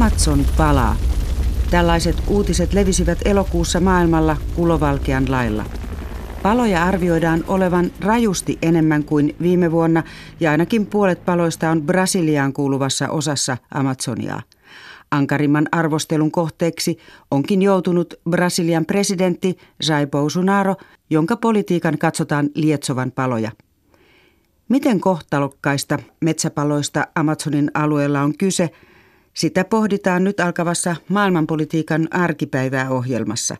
Amazon palaa. Tällaiset uutiset levisivät elokuussa maailmalla kulovalkean lailla. Paloja arvioidaan olevan rajusti enemmän kuin viime vuonna ja ainakin puolet paloista on Brasiliaan kuuluvassa osassa Amazoniaa. Ankarimman arvostelun kohteeksi onkin joutunut Brasilian presidentti Jair Bolsonaro, jonka politiikan katsotaan lietsovan paloja. Miten kohtalokkaista metsäpaloista Amazonin alueella on kyse, sitä pohditaan nyt alkavassa maailmanpolitiikan arkipäivää ohjelmassa.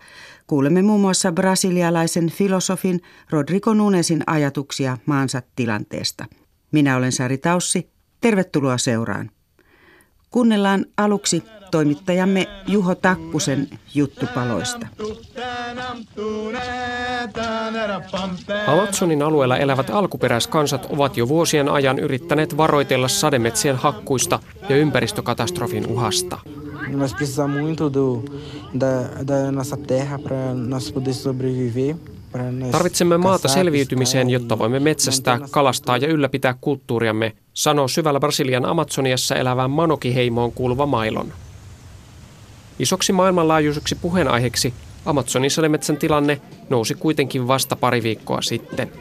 Kuulemme muun muassa brasilialaisen filosofin Rodrigo Nunesin ajatuksia maansa tilanteesta. Minä olen Sari Taussi. Tervetuloa seuraan. Kuunnellaan aluksi toimittajamme Juho Takkusen juttupaloista. Amazonin alueella elävät alkuperäiskansat ovat jo vuosien ajan yrittäneet varoitella sademetsien hakkuista ja ympäristökatastrofin uhasta. Nós precisamos muito do, da, da nossa terra para nós poder sobreviver. Tarvitsemme maata selviytymiseen, jotta voimme metsästää, kalastaa ja ylläpitää kulttuuriamme, sanoo syvällä Brasilian Amazoniassa elävään Manoki-heimoon kuuluva Mailon. Isoksi maailmanlaajuiseksi puheenaiheeksi Amazonin sademetsän tilanne nousi kuitenkin vasta pari viikkoa sitten.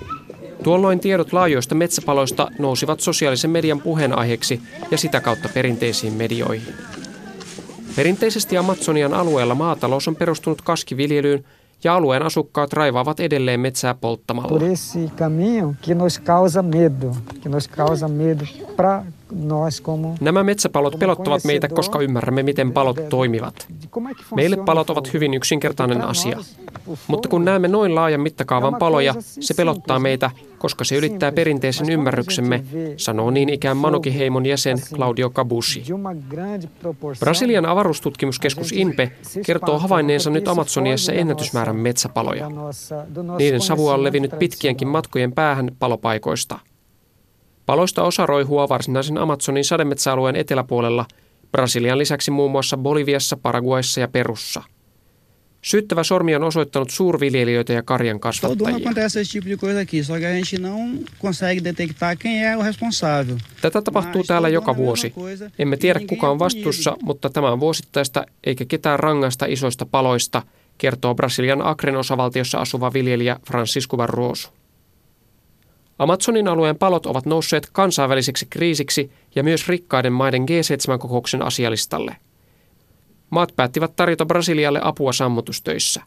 Tuolloin tiedot laajoista metsäpaloista nousivat sosiaalisen median puheenaiheeksi ja sitä kautta perinteisiin medioihin. Perinteisesti Amazonian alueella maatalous on perustunut kaskiviljelyyn ja alueen asukkaat raivaavat edelleen metsää polttamalla. Por esse caminho que nos causa medo, que nos causa medo para Nämä metsäpalot pelottavat meitä, koska ymmärrämme, miten palot toimivat. Meille palot ovat hyvin yksinkertainen asia. Mutta kun näemme noin laajan mittakaavan paloja, se pelottaa meitä, koska se ylittää perinteisen ymmärryksemme, sanoo niin ikään Manoki-heimon jäsen Claudio Cabusi. Brasilian avaruustutkimuskeskus INPE kertoo havainneensa nyt Amazoniassa ennätysmäärän metsäpaloja. Niiden savua on levinnyt pitkienkin matkojen päähän palopaikoista – Paloista osa roihua varsinaisen Amazonin sademetsäalueen eteläpuolella, Brasilian lisäksi muun muassa Boliviassa, Paraguayssa ja Perussa. Syyttävä sormi on osoittanut suurviljelijöitä ja karjan kasvattajia. Tätä tapahtuu täällä joka vuosi. Emme tiedä kuka on vastuussa, mutta tämä on vuosittaista eikä ketään rangaista isoista paloista, kertoo Brasilian Akren osavaltiossa asuva viljelijä Francisco Barroso. Amazonin alueen palot ovat nousseet kansainväliseksi kriisiksi ja myös rikkaiden maiden G7-kokouksen asialistalle. Maat päättivät tarjota Brasilialle apua sammutustöissä.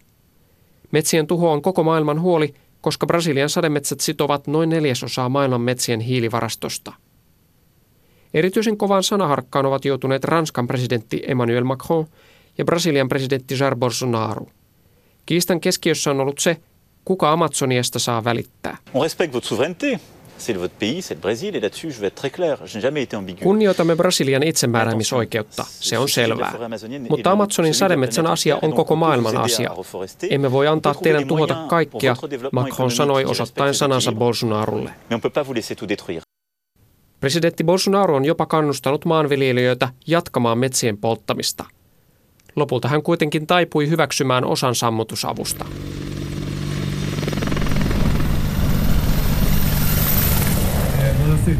Metsien tuho on koko maailman huoli, koska Brasilian sademetsät sitovat noin neljäsosaa maailman metsien hiilivarastosta. Erityisen kovaan sanaharkkaan ovat joutuneet Ranskan presidentti Emmanuel Macron ja Brasilian presidentti Jair Bolsonaro. Kiistan keskiössä on ollut se, Kuka Amazoniasta saa välittää? On votre souveraineté. C'est votre pays, c'est le Brésil, et là-dessus je vais être très clair. Je n'ai jamais été ambigu. Kunnioitamme Brasilian itsemääräämisoikeutta, se on selvää. Mutta Amazonin sademetsän asia on koko maailman asia. Emme voi antaa teidän tuhota kaikkia, Macron sanoi osoittaen sanansa Bolsonarolle. Presidentti Bolsonaro on jopa kannustanut maanviljelijöitä jatkamaan metsien polttamista. Lopulta hän kuitenkin taipui hyväksymään osan sammutusavusta.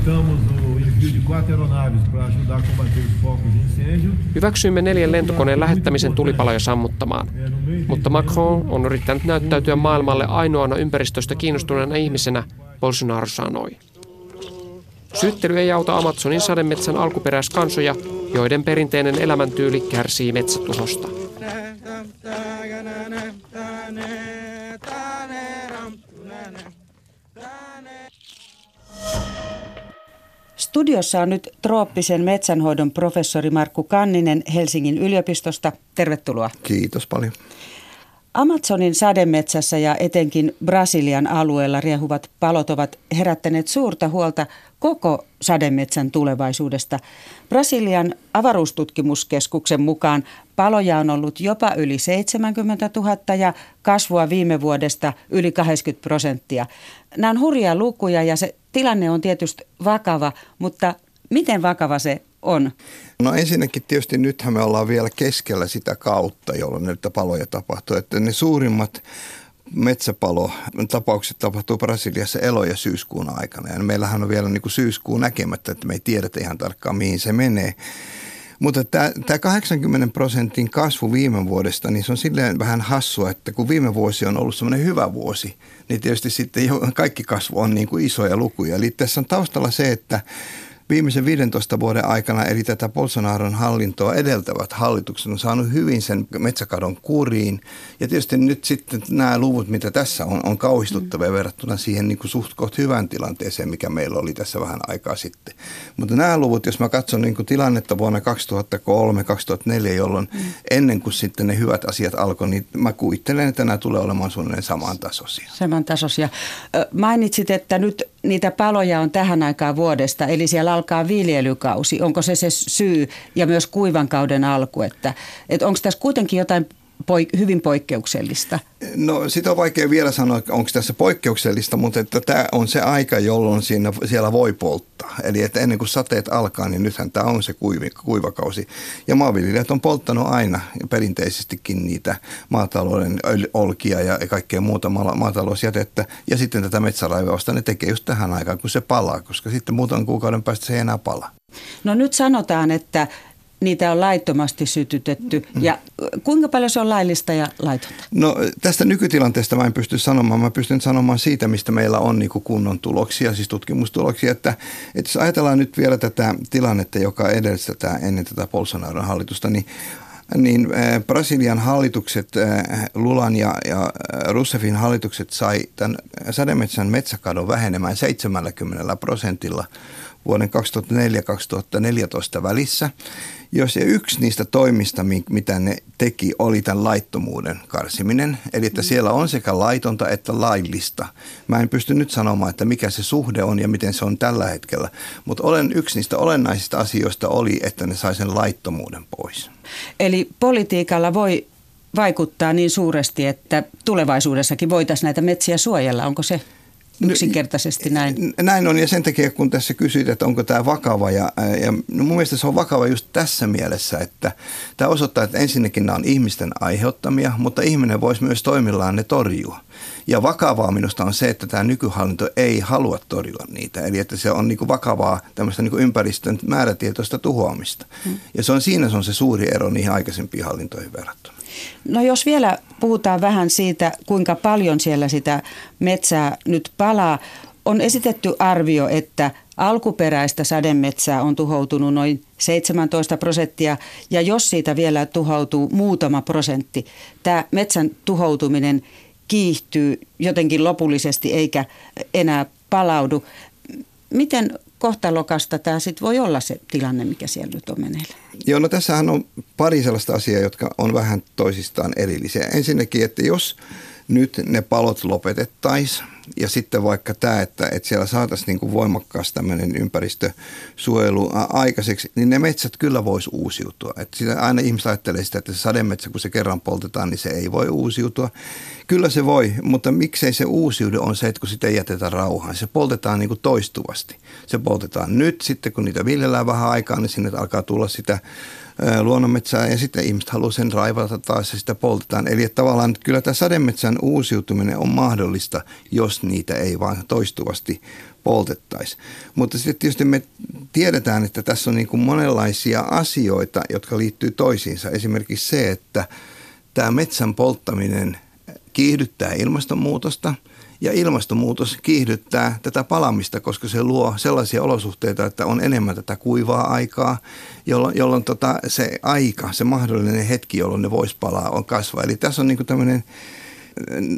Aceitamos o envio de quatro aeronaves para ajudar a combater os focos de incêndio. Hyväksyimme neljän lentokoneen lähettämisen tulipaloja sammuttamaan, mutta Macron on yrittänyt näyttäytyä maailmalle ainoana ympäristöstä kiinnostuneena ihmisenä, Bolsonaro sanoi. Syyttely ei auta Amazonin sademetsän alkuperäiskansoja, joiden perinteinen elämäntyyli kärsii metsätuhosta. Studiossa on nyt trooppisen metsänhoidon professori Markku Kanninen Helsingin yliopistosta. Tervetuloa. Kiitos paljon. Amazonin sademetsässä ja etenkin Brasilian alueella riehuvat palot ovat herättäneet suurta huolta koko sademetsän tulevaisuudesta. Brasilian avaruustutkimuskeskuksen mukaan paloja on ollut jopa yli 70 000 ja kasvua viime vuodesta yli 80 prosenttia. Nämä on hurjia lukuja ja se tilanne on tietysti vakava, mutta miten vakava se on? No ensinnäkin tietysti nythän me ollaan vielä keskellä sitä kautta, jolloin näitä paloja tapahtuu. Että ne suurimmat metsäpalo tapaukset tapahtuu Brasiliassa elo- ja syyskuun aikana. Ja meillähän on vielä niin kuin syyskuun näkemättä, että me ei tiedetä ihan tarkkaan mihin se menee. Mutta tämä 80 prosentin kasvu viime vuodesta, niin se on silleen vähän hassua, että kun viime vuosi on ollut semmoinen hyvä vuosi, niin tietysti sitten kaikki kasvu on niin kuin isoja lukuja. Eli tässä on taustalla se, että viimeisen 15 vuoden aikana, eli tätä Bolsonaron hallintoa edeltävät hallitukset on saanut hyvin sen metsäkadon kuriin. Ja tietysti nyt sitten nämä luvut, mitä tässä on, on kauhistuttavia mm. verrattuna siihen niin kuin suht koht hyvän tilanteeseen, mikä meillä oli tässä vähän aikaa sitten. Mutta nämä luvut, jos mä katson niin kuin tilannetta vuonna 2003-2004, jolloin mm. ennen kuin sitten ne hyvät asiat alkoi, niin mä kuvittelen, että nämä tulee olemaan suunnilleen samantasoisia. Samantasoisia. Mainitsit, että nyt niitä paloja on tähän aikaan vuodesta, eli siellä alkaa viljelykausi. Onko se se syy ja myös kuivan kauden alku, että, että onko tässä kuitenkin jotain poik- hyvin poikkeuksellista? No sitä on vaikea vielä sanoa, onko tässä poikkeuksellista, mutta että tämä on se aika, jolloin siinä, siellä voi polttaa. Eli että ennen kuin sateet alkaa, niin nythän tämä on se kuivi, kuivakausi. Ja maanviljelijät on polttanut aina perinteisestikin niitä maatalouden olkia ja kaikkea muuta maatalousjätettä. Ja sitten tätä metsäraivausta ne tekee just tähän aikaan, kun se palaa, koska sitten muutaman kuukauden päästä se ei enää palaa. No nyt sanotaan, että niitä on laittomasti sytytetty. Mm. Ja kuinka paljon se on laillista ja laitonta? No tästä nykytilanteesta mä en pysty sanomaan. Mä pystyn sanomaan siitä, mistä meillä on niin kunnon tuloksia, siis tutkimustuloksia. Että, että jos ajatellaan nyt vielä tätä tilannetta, joka edellistetään ennen tätä Bolsonaron hallitusta, niin niin Brasilian hallitukset, Lulan ja, ja Rousseffin hallitukset sai tämän sademetsän metsäkadon vähenemään 70 prosentilla vuoden 2004-2014 välissä jos yksi niistä toimista, mitä ne teki, oli tämän laittomuuden karsiminen. Eli että siellä on sekä laitonta että laillista. Mä en pysty nyt sanomaan, että mikä se suhde on ja miten se on tällä hetkellä. Mutta olen yksi niistä olennaisista asioista oli, että ne sai sen laittomuuden pois. Eli politiikalla voi vaikuttaa niin suuresti, että tulevaisuudessakin voitaisiin näitä metsiä suojella. Onko se yksinkertaisesti näin. Näin on ja sen takia kun tässä kysyit, että onko tämä vakava ja, ja no mun mielestä se on vakava just tässä mielessä, että tämä osoittaa, että ensinnäkin nämä on ihmisten aiheuttamia, mutta ihminen voisi myös toimillaan ne torjua. Ja vakavaa minusta on se, että tämä nykyhallinto ei halua torjua niitä. Eli että se on niin vakavaa tämmöistä niin ympäristön määrätietoista tuhoamista. Hmm. Ja se on siinä se on se suuri ero niihin aikaisempiin hallintoihin verrattuna. No jos vielä puhutaan vähän siitä, kuinka paljon siellä sitä metsää nyt palaa. On esitetty arvio, että alkuperäistä sademetsää on tuhoutunut noin 17 prosenttia ja jos siitä vielä tuhoutuu muutama prosentti, tämä metsän tuhoutuminen kiihtyy jotenkin lopullisesti eikä enää palaudu. Miten kohtalokasta tämä sitten voi olla se tilanne, mikä siellä nyt on meneillä? Joo, no tässähän on pari sellaista asiaa, jotka on vähän toisistaan erillisiä. Ensinnäkin, että jos nyt ne palot lopetettaisiin ja sitten vaikka tämä, että, että siellä saataisiin niin kuin voimakkaasti tämmöinen ympäristösuojelu aikaiseksi, niin ne metsät kyllä voisi uusiutua. Että sitä aina ihmiset ajattelee sitä, että se sademetsä, kun se kerran poltetaan, niin se ei voi uusiutua. Kyllä se voi, mutta miksei se uusiudu on se, että kun sitä ei jätetä rauhaan. Se poltetaan niin kuin toistuvasti. Se poltetaan nyt, sitten kun niitä viljellään vähän aikaa, niin sinne alkaa tulla sitä luonnonmetsää ja sitten ihmiset haluaa sen raivata taas ja sitä poltetaan. Eli että tavallaan kyllä tämä sademetsän uusiutuminen on mahdollista, jos niitä ei vaan toistuvasti poltettaisi. Mutta sitten tietysti me tiedetään, että tässä on niin kuin monenlaisia asioita, jotka liittyy toisiinsa. Esimerkiksi se, että tämä metsän polttaminen kiihdyttää ilmastonmuutosta – ja ilmastonmuutos kiihdyttää tätä palamista, koska se luo sellaisia olosuhteita, että on enemmän tätä kuivaa aikaa, jolloin, jolloin tota, se aika, se mahdollinen hetki, jolloin ne voisi palaa, on kasvaa. Eli tässä on niin tämmöinen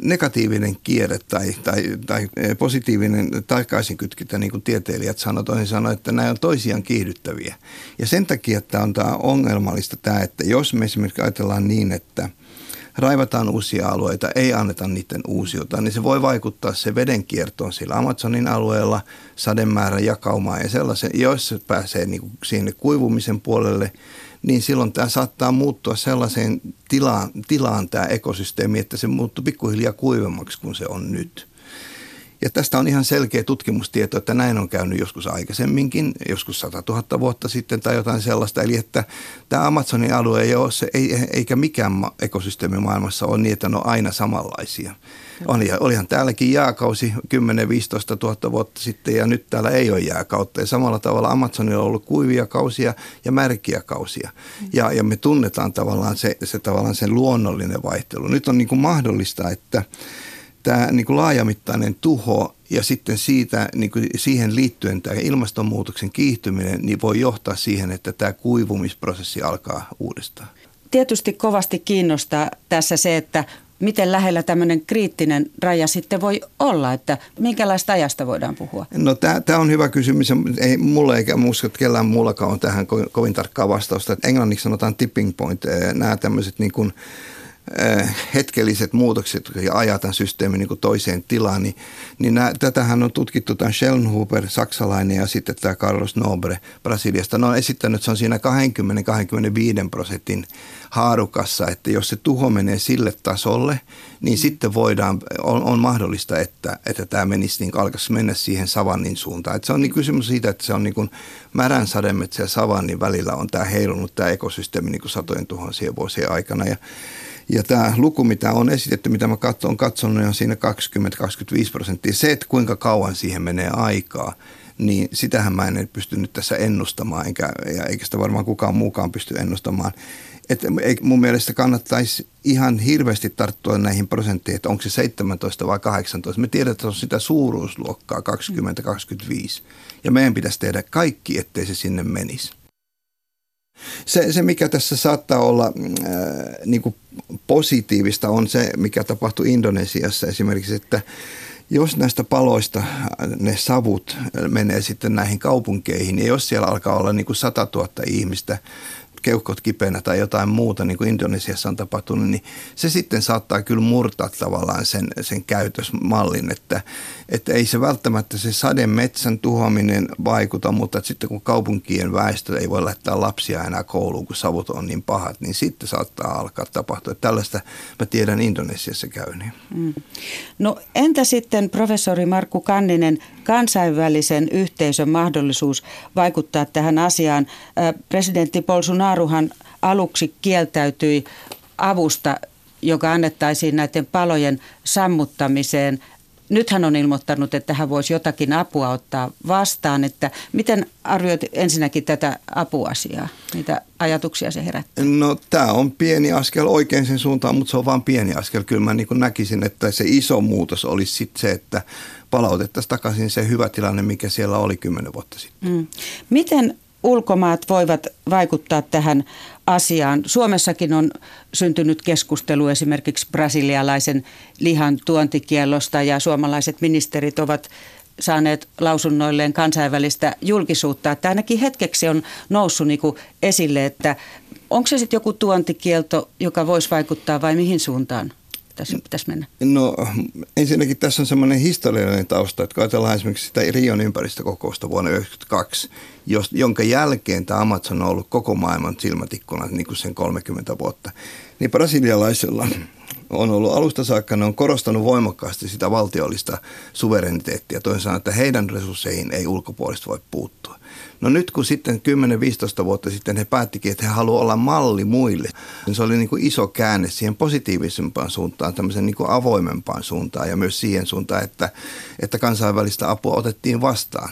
negatiivinen kierre tai, tai, tai positiivinen takaisinkytkintä, niin kuin tieteilijät sanoivat, toisin sanoen, että nämä on toisiaan kiihdyttäviä. Ja sen takia että on tämä ongelmallista tämä, että jos me esimerkiksi ajatellaan niin, että – raivataan uusia alueita, ei anneta niiden uusiutua, niin se voi vaikuttaa se vedenkiertoon sillä Amazonin alueella, sademäärän jakaumaan ja sellaisen. Jos se pääsee niin kuin siihen kuivumisen puolelle, niin silloin tämä saattaa muuttua sellaiseen tilaan, tilaan tämä ekosysteemi, että se muuttuu pikkuhiljaa kuivemmaksi kuin se on nyt. Ja tästä on ihan selkeä tutkimustieto, että näin on käynyt joskus aikaisemminkin, joskus 100 000 vuotta sitten tai jotain sellaista. Eli että tämä Amazonin alue ei ole se, ei, eikä mikään ekosysteemi maailmassa ole niin, että ne on aina samanlaisia. Oli, olihan täälläkin jääkausi 10-15 000 vuotta sitten ja nyt täällä ei ole jääkautta. Ja samalla tavalla Amazonilla on ollut kuivia kausia ja märkiä kausia. Ja, ja me tunnetaan tavallaan se, se tavallaan sen luonnollinen vaihtelu. Nyt on niin kuin mahdollista, että tämä niin kuin laajamittainen tuho ja sitten siitä, niin kuin siihen liittyen tämä ilmastonmuutoksen kiihtyminen niin voi johtaa siihen, että tämä kuivumisprosessi alkaa uudestaan. Tietysti kovasti kiinnostaa tässä se, että miten lähellä tämmöinen kriittinen raja sitten voi olla, että minkälaista ajasta voidaan puhua? No tämä on hyvä kysymys. Ei mulle eikä muista, että kellään muullakaan on tähän kovin, kovin tarkkaa vastausta. Englanniksi sanotaan tipping point. Nämä tämmöiset niin kuin, hetkelliset muutokset ja ajaa tämän systeemin niin toiseen tilaan, niin, niin nää, tätähän on tutkittu tämän Schellenhuber, saksalainen ja sitten tämä Carlos Nobre Brasiliasta. Ne on esittänyt, että se on siinä 20-25 prosentin haarukassa, että jos se tuho menee sille tasolle, niin mm. sitten voidaan, on, on mahdollista, että, että tämä menisi, niin alkaisi mennä siihen savannin suuntaan. Että se on niin kysymys siitä, että se on niin kuin märän sademetsä ja savannin välillä on tämä heilunut tämä ekosysteemi niin kuin satojen tuhansien vuosien aikana. Ja ja tämä luku, mitä on esitetty, mitä mä katson, on katsonut, on siinä 20-25 prosenttia. Se, että kuinka kauan siihen menee aikaa, niin sitähän mä en pysty nyt tässä ennustamaan, enkä, ja eikä sitä varmaan kukaan muukaan pysty ennustamaan. Et mun mielestä kannattaisi ihan hirveästi tarttua näihin prosentteihin, että onko se 17 vai 18. Me tiedetään, että on sitä suuruusluokkaa 20-25. Ja meidän pitäisi tehdä kaikki, ettei se sinne menisi. Se, se mikä tässä saattaa olla äh, niin kuin positiivista, on se, mikä tapahtui Indonesiassa. Esimerkiksi, että jos näistä paloista ne savut menee sitten näihin kaupunkeihin, ja jos siellä alkaa olla niin kuin 100 000 ihmistä keuhkot kipeänä tai jotain muuta, niin kuin Indonesiassa on tapahtunut, niin se sitten saattaa kyllä murtaa tavallaan sen, sen käytösmallin, että, että ei se välttämättä se sademetsän tuhoaminen vaikuta, mutta sitten kun kaupunkien väestö ei voi lähteä lapsia enää kouluun, kun savut on niin pahat, niin sitten saattaa alkaa tapahtua. Tällaista mä tiedän Indonesiassa käyneen. Mm. No entä sitten professori Markku Kanninen, kansainvälisen yhteisön mahdollisuus vaikuttaa tähän asiaan? Presidentti Bolsonarohan aluksi kieltäytyi avusta, joka annettaisiin näiden palojen sammuttamiseen. Nyt hän on ilmoittanut, että hän voisi jotakin apua ottaa vastaan. Että miten arvioit ensinnäkin tätä apuasiaa? Mitä ajatuksia se herättää? No tämä on pieni askel oikein sen suuntaan, mutta se on vain pieni askel. Kyllä mä niin näkisin, että se iso muutos olisi sitten se, että palautettaisiin takaisin se hyvä tilanne, mikä siellä oli kymmenen vuotta sitten. Mm. Miten ulkomaat voivat vaikuttaa tähän asiaan. Suomessakin on syntynyt keskustelu esimerkiksi brasilialaisen lihan tuontikiellosta ja suomalaiset ministerit ovat saaneet lausunnoilleen kansainvälistä julkisuutta. Että ainakin hetkeksi on noussut niin esille, että onko se sitten joku tuontikielto, joka voisi vaikuttaa vai mihin suuntaan? Tässä pitäisi mennä? No ensinnäkin tässä on semmoinen historiallinen tausta, että ajatellaan esimerkiksi sitä Rion ympäristökokousta vuonna 1992, jonka jälkeen tämä Amazon on ollut koko maailman silmätikkuna niin kuin sen 30 vuotta, niin brasilialaisilla on ollut alusta saakka, ne on korostanut voimakkaasti sitä valtiollista suvereniteettia. Toisin sanoen, että heidän resursseihin ei ulkopuolista voi puuttua. No nyt kun sitten 10-15 vuotta sitten he päättikin, että he haluavat olla malli muille, niin se oli niin kuin iso käänne siihen positiivisempaan suuntaan, tämmöisen niin kuin avoimempaan suuntaan ja myös siihen suuntaan, että, että kansainvälistä apua otettiin vastaan.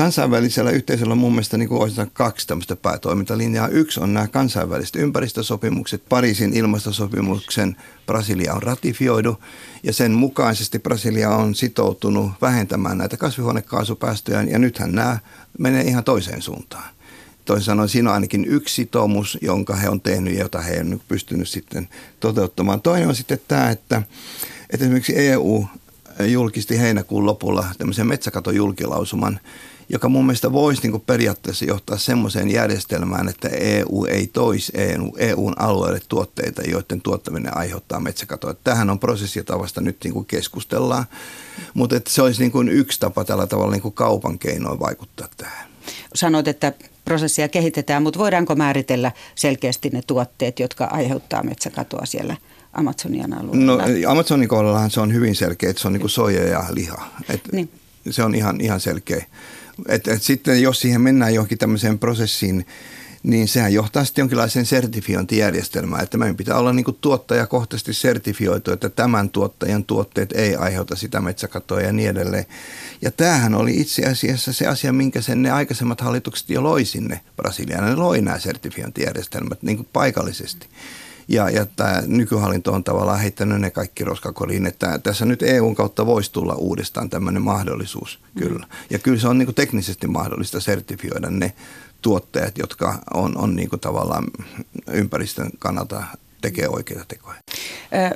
Kansainvälisellä yhteisöllä mun mielestä niin kuin kaksi tämmöistä päätoimintalinjaa. Yksi on nämä kansainväliset ympäristösopimukset. Pariisin ilmastosopimuksen Brasilia on ratifioidu ja sen mukaisesti Brasilia on sitoutunut vähentämään näitä kasvihuonekaasupäästöjä ja nythän nämä menee ihan toiseen suuntaan. Toisin sanoen siinä on ainakin yksi sitoumus, jonka he on tehnyt ja jota he on pystynyt sitten toteuttamaan. Toinen on sitten tämä, että, että esimerkiksi EU julkisti heinäkuun lopulla tämmöisen metsäkaton julkilausuman, joka mun mielestä voisi niin periaatteessa johtaa semmoiseen järjestelmään, että EU ei toisi EU, EUn alueelle tuotteita, joiden tuottaminen aiheuttaa metsäkatoa. Tähän on prosessi, jota vasta nyt niin kuin keskustellaan, mutta että se olisi niin kuin yksi tapa tällä tavalla niin kuin kaupan keinoin vaikuttaa tähän. Sanoit, että prosessia kehitetään, mutta voidaanko määritellä selkeästi ne tuotteet, jotka aiheuttaa metsäkatoa siellä Amazonian alueella? No Amazonin kohdallahan se on hyvin selkeä, että se on niin kuin soja ja liha. Et niin. Se on ihan, ihan selkeä. Et, et sitten jos siihen mennään johonkin tämmöiseen prosessiin, niin sehän johtaa sitten jonkinlaiseen sertifiointijärjestelmään, että meidän pitää olla niin kuin tuottajakohtaisesti sertifioitu, että tämän tuottajan tuotteet ei aiheuta sitä metsäkatoa ja niin edelleen. Ja tämähän oli itse asiassa se asia, minkä sen ne aikaisemmat hallitukset jo loi sinne Brasiliaan. Ne loi nämä sertifiointijärjestelmät niin kuin paikallisesti. Ja, ja tämä nykyhallinto on tavallaan heittänyt ne kaikki roskakoriin, että tässä nyt EUn kautta voisi tulla uudestaan tämmöinen mahdollisuus, kyllä. Ja kyllä se on niin teknisesti mahdollista sertifioida ne tuotteet, jotka on, on niin kuin tavallaan ympäristön kannalta tekee oikeita tekoja.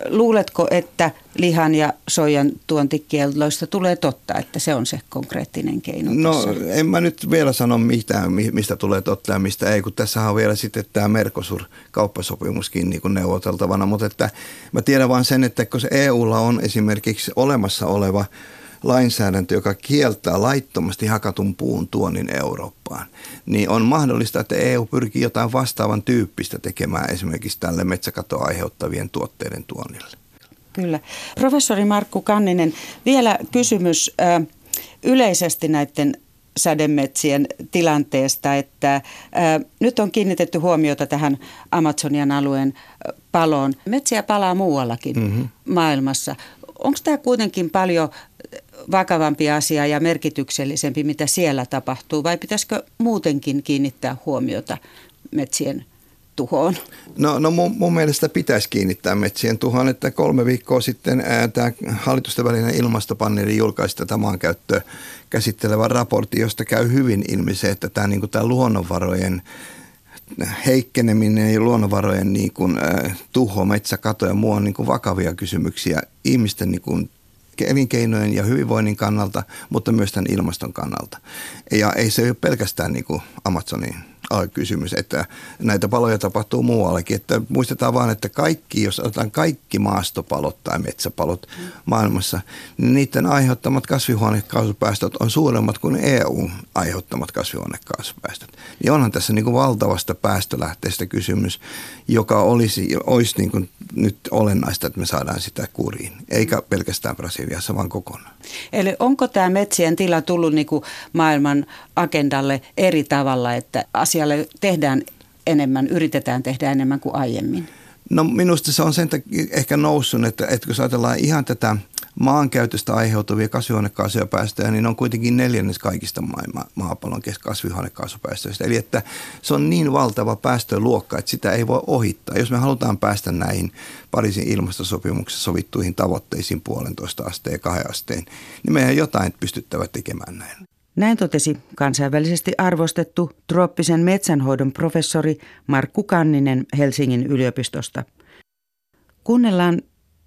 Luuletko, että lihan ja soijan tuontikielloista tulee totta, että se on se konkreettinen keino No tässä? en mä nyt vielä sano mitään, mistä tulee totta ja mistä ei, kun tässä on vielä sitten tämä Mercosur-kauppasopimuskin niin kuin neuvoteltavana, mutta että mä tiedän vain sen, että kun se EUlla on esimerkiksi olemassa oleva lainsäädäntö, joka kieltää laittomasti hakatun puun tuonnin Eurooppaan, niin on mahdollista, että EU pyrkii jotain vastaavan tyyppistä tekemään esimerkiksi tälle metsäkatoa aiheuttavien tuotteiden tuonnille. Kyllä. Professori Markku Kanninen, vielä kysymys yleisesti näiden sademetsien tilanteesta, että nyt on kiinnitetty huomiota tähän Amazonian alueen paloon. Metsiä palaa muuallakin mm-hmm. maailmassa. Onko tämä kuitenkin paljon vakavampi asia ja merkityksellisempi, mitä siellä tapahtuu, vai pitäisikö muutenkin kiinnittää huomiota metsien tuhoon? No, no mun, mun mielestä pitäisi kiinnittää metsien tuhoon, että kolme viikkoa sitten tämä hallitusten välinen ilmastopaneeli julkaisi tätä maankäyttöä käsittelevän raportin, josta käy hyvin ilmi se, että tämä, niin kuin tämä luonnonvarojen heikkeneminen ja luonnonvarojen niin kuin, äh, tuho, metsäkato ja muu on niin kuin vakavia kysymyksiä ihmisten niin kuin, elinkeinojen ja hyvinvoinnin kannalta, mutta myös tämän ilmaston kannalta. Ja ei se ole pelkästään niin kuin Amazonin kysymys, että näitä paloja tapahtuu muuallakin. Että muistetaan vaan, että kaikki, jos otetaan kaikki maastopalot tai metsäpalot maailmassa, niin niiden aiheuttamat kasvihuonekaasupäästöt on suuremmat kuin EU aiheuttamat kasvihuonekaasupäästöt. Niin onhan tässä niin kuin valtavasta päästölähteestä kysymys, joka olisi, olisi niin kuin nyt olennaista, että me saadaan sitä kuriin, eikä pelkästään Brasiliassa, vaan kokonaan. Eli onko tämä metsien tila tullut niin kuin maailman agendalle eri tavalla, että asialle tehdään enemmän, yritetään tehdä enemmän kuin aiemmin? No minusta se on sen takia ehkä noussut, että, että kun ajatellaan ihan tätä maankäytöstä aiheutuvia kasvihuonekaasuja päästöjä, niin on kuitenkin neljännes kaikista maailman, maapallon kasvihuonekaasupäästöistä. Eli että se on niin valtava päästöluokka, että sitä ei voi ohittaa. Jos me halutaan päästä näihin Pariisin ilmastosopimuksessa sovittuihin tavoitteisiin puolentoista asteen kahden asteen, niin meidän jotain pystyttävä tekemään näin. Näin totesi kansainvälisesti arvostettu trooppisen metsänhoidon professori Markku Kanninen Helsingin yliopistosta. Kuunnellaan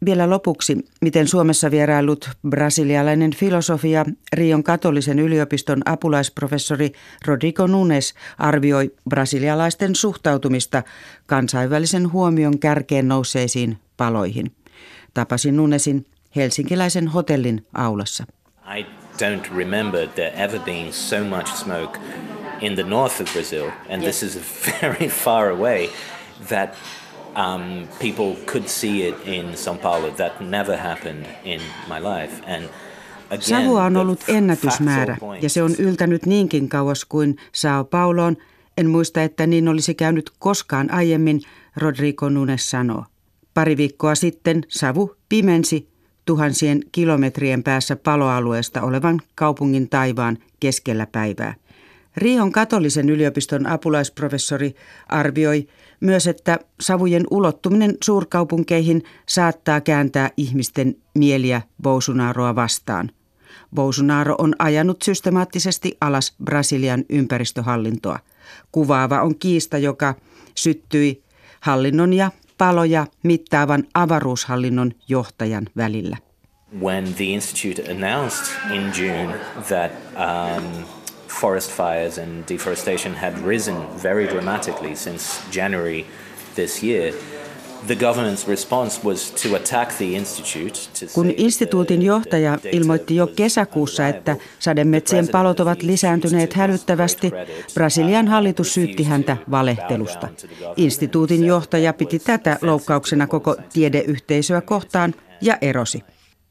vielä lopuksi, miten Suomessa vierailut brasilialainen filosofia Rion katolisen yliopiston apulaisprofessori Rodrigo Nunes arvioi brasilialaisten suhtautumista kansainvälisen huomion kärkeen nousseisiin paloihin. Tapasin Nunesin helsinkiläisen hotellin aulassa. I don't remember there ever being so much smoke in the north of Brazil, and yes. this is very far away, that um, people could see it in São Paulo. That never happened in my life. And again, Savua on ollut ennätysmäärä ja se on yltänyt niinkin kauas kuin Sao Pauloon. En muista, että niin olisi käynyt koskaan aiemmin, Rodrigo Nunes sanoo. Pari viikkoa sitten savu pimensi tuhansien kilometrien päässä paloalueesta olevan kaupungin taivaan keskellä päivää. Rion katolisen yliopiston apulaisprofessori arvioi myös, että savujen ulottuminen suurkaupunkeihin saattaa kääntää ihmisten mieliä Bolsonaroa vastaan. Bolsonaro on ajanut systemaattisesti alas Brasilian ympäristöhallintoa. Kuvaava on kiista, joka syttyi hallinnon ja paloja mittaavan avaruushallinnon johtajan välillä. When the institute announced in June that um, forest fires and deforestation had risen very dramatically since January this year, Kun instituutin johtaja ilmoitti jo kesäkuussa, että sademetsien palot ovat lisääntyneet hälyttävästi, Brasilian hallitus syytti häntä valehtelusta. Instituutin johtaja piti tätä loukkauksena koko tiedeyhteisöä kohtaan ja erosi.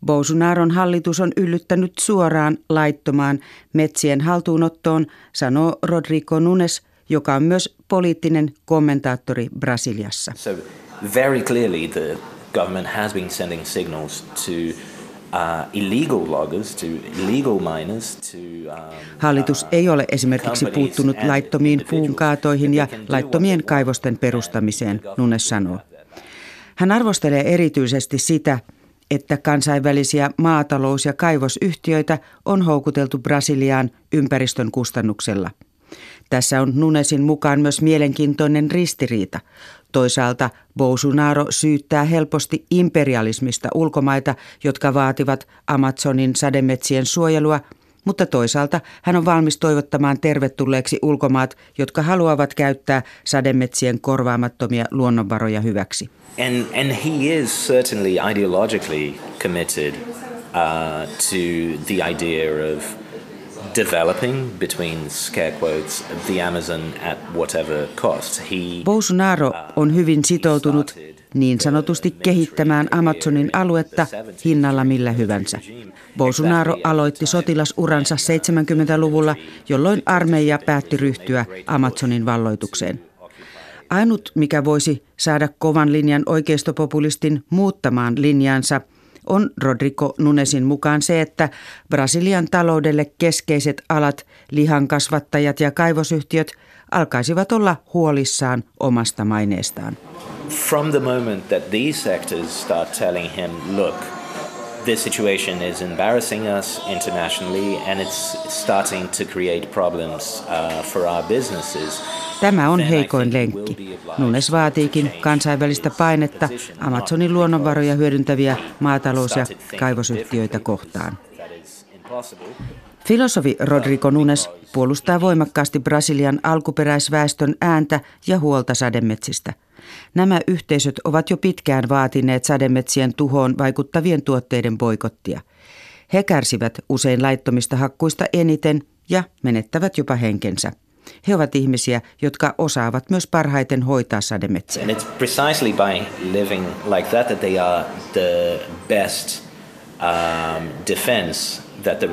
Bolsonaron hallitus on yllyttänyt suoraan laittomaan metsien haltuunottoon, sanoo Rodrigo Nunes, joka on myös poliittinen kommentaattori Brasiliassa. So very clearly the government has been sending signals to uh, um, Hallitus uh, ei ole esimerkiksi puuttunut laittomiin puunkaatoihin ja laittomien kaivosten perustamiseen, Nunes sanoo. Hän arvostelee erityisesti sitä, että kansainvälisiä maatalous- ja kaivosyhtiöitä on houkuteltu Brasiliaan ympäristön kustannuksella. Tässä on Nunesin mukaan myös mielenkiintoinen ristiriita. Toisaalta Bolsonaro syyttää helposti imperialismista ulkomaita, jotka vaativat Amazonin sademetsien suojelua, mutta toisaalta hän on valmis toivottamaan tervetulleeksi ulkomaat, jotka haluavat käyttää sademetsien korvaamattomia luonnonvaroja hyväksi. And, and he is certainly ideologically committed uh, to the idea of developing between scare quotes the Amazon at whatever cost. He, Bolsonaro on hyvin sitoutunut niin sanotusti kehittämään Amazonin aluetta hinnalla millä hyvänsä. Bolsonaro aloitti sotilasuransa 70-luvulla, jolloin armeija päätti ryhtyä Amazonin valloitukseen. Ainut, mikä voisi saada kovan linjan oikeistopopulistin muuttamaan linjansa – on Rodrigo Nunesin mukaan se, että Brasilian taloudelle keskeiset alat, lihankasvattajat ja kaivosyhtiöt alkaisivat olla huolissaan omasta maineestaan. From the moment that these sectors start telling him, look, this situation is embarrassing us internationally and it's starting to create problems uh, for our businesses. Tämä on heikoin lenkki. Nunes vaatiikin kansainvälistä painetta Amazonin luonnonvaroja hyödyntäviä maatalous- ja kaivosyhtiöitä kohtaan. Filosofi Rodrigo Nunes puolustaa voimakkaasti Brasilian alkuperäisväestön ääntä ja huolta sademetsistä. Nämä yhteisöt ovat jo pitkään vaatineet sademetsien tuhoon vaikuttavien tuotteiden boikottia. He kärsivät usein laittomista hakkuista eniten ja menettävät jopa henkensä. He ovat ihmisiä, jotka osaavat myös parhaiten hoitaa sademetsiä. And it's precisely by living like that that they are the best um, defense that the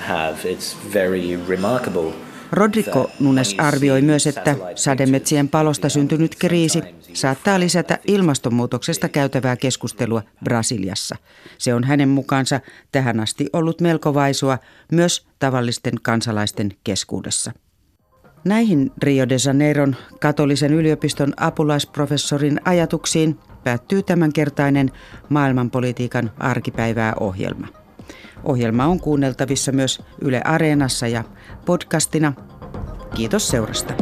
have. It's very remarkable. Rodrigo Nunes arvioi myös, että sademetsien palosta syntynyt kriisi saattaa lisätä ilmastonmuutoksesta käytävää keskustelua Brasiliassa. Se on hänen mukaansa tähän asti ollut melko vaisua myös tavallisten kansalaisten keskuudessa. Näihin Rio de Janeiron katolisen yliopiston apulaisprofessorin ajatuksiin päättyy tämänkertainen maailmanpolitiikan arkipäivää ohjelma. Ohjelma on kuunneltavissa myös Yle Areenassa ja podcastina. Kiitos seurasta.